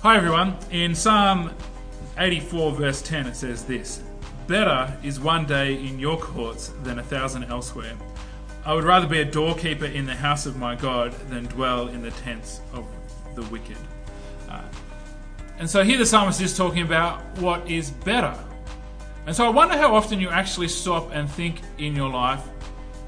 Hi everyone. In Psalm 84, verse 10, it says this Better is one day in your courts than a thousand elsewhere. I would rather be a doorkeeper in the house of my God than dwell in the tents of the wicked. Uh, and so here the psalmist is talking about what is better. And so I wonder how often you actually stop and think in your life,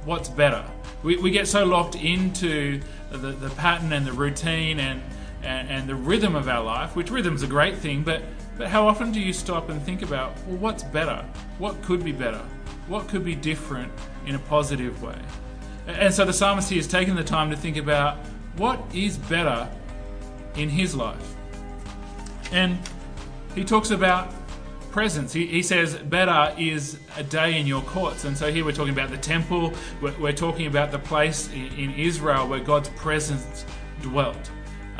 what's better? We, we get so locked into the, the pattern and the routine and, and, and the rhythm of our life, which rhythm's a great thing, but, but how often do you stop and think about, well, what's better? What could be better? What could be different in a positive way? And so the psalmist here is taking the time to think about what is better in his life. And he talks about presence. He, he says, Better is a day in your courts. And so here we're talking about the temple, we're, we're talking about the place in, in, Israel where God's presence dwelt.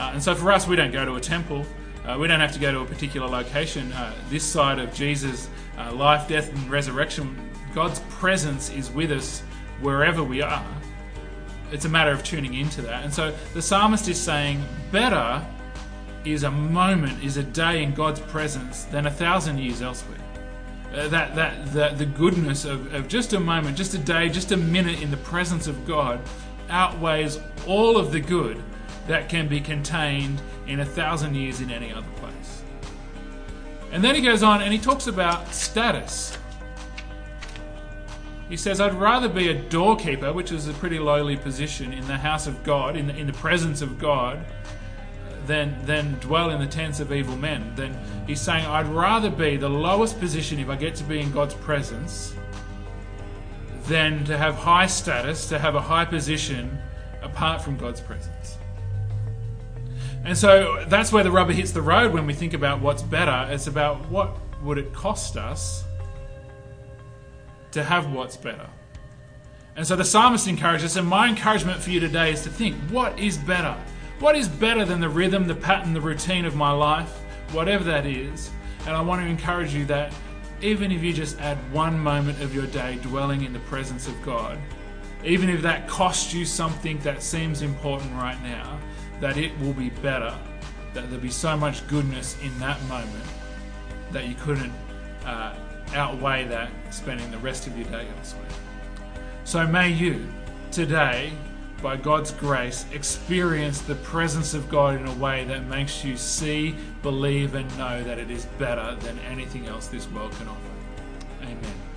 Uh, and so for us, we don't go to a temple. Uh, we don't have to go to a particular location. Uh, this side of Jesus' uh, life, death, and resurrection, God's presence is with us wherever we are. It's a matter of tuning into that. And so the psalmist is saying, Better is a moment, is a day in God's presence than a thousand years elsewhere. Uh, that that the, the goodness of, of just a moment, just a day, just a minute in the presence of God outweighs all of the good that can be contained in a thousand years in any other place. And then he goes on and he talks about status. He says, I'd rather be a doorkeeper, which is a pretty lowly position in the house of God, in the, in the presence of God, than, than dwell in the tents of evil men. Then he's saying, I'd rather be the lowest position if I get to be in God's presence than to have high status, to have a high position apart from God's presence. And so that's where the rubber hits the road when we think about what's better. It's about what would it cost us to have what's better. And so the psalmist encourages us, and my encouragement for you today is to think what is better? What is better than the rhythm, the pattern, the routine of my life, whatever that is? And I want to encourage you that even if you just add one moment of your day dwelling in the presence of God, even if that costs you something that seems important right now, that it will be better, that there'll be so much goodness in that moment that you couldn't uh, outweigh that spending the rest of your day elsewhere. So may you today by God's grace, experience the presence of God in a way that makes you see, believe, and know that it is better than anything else this world can offer. Amen.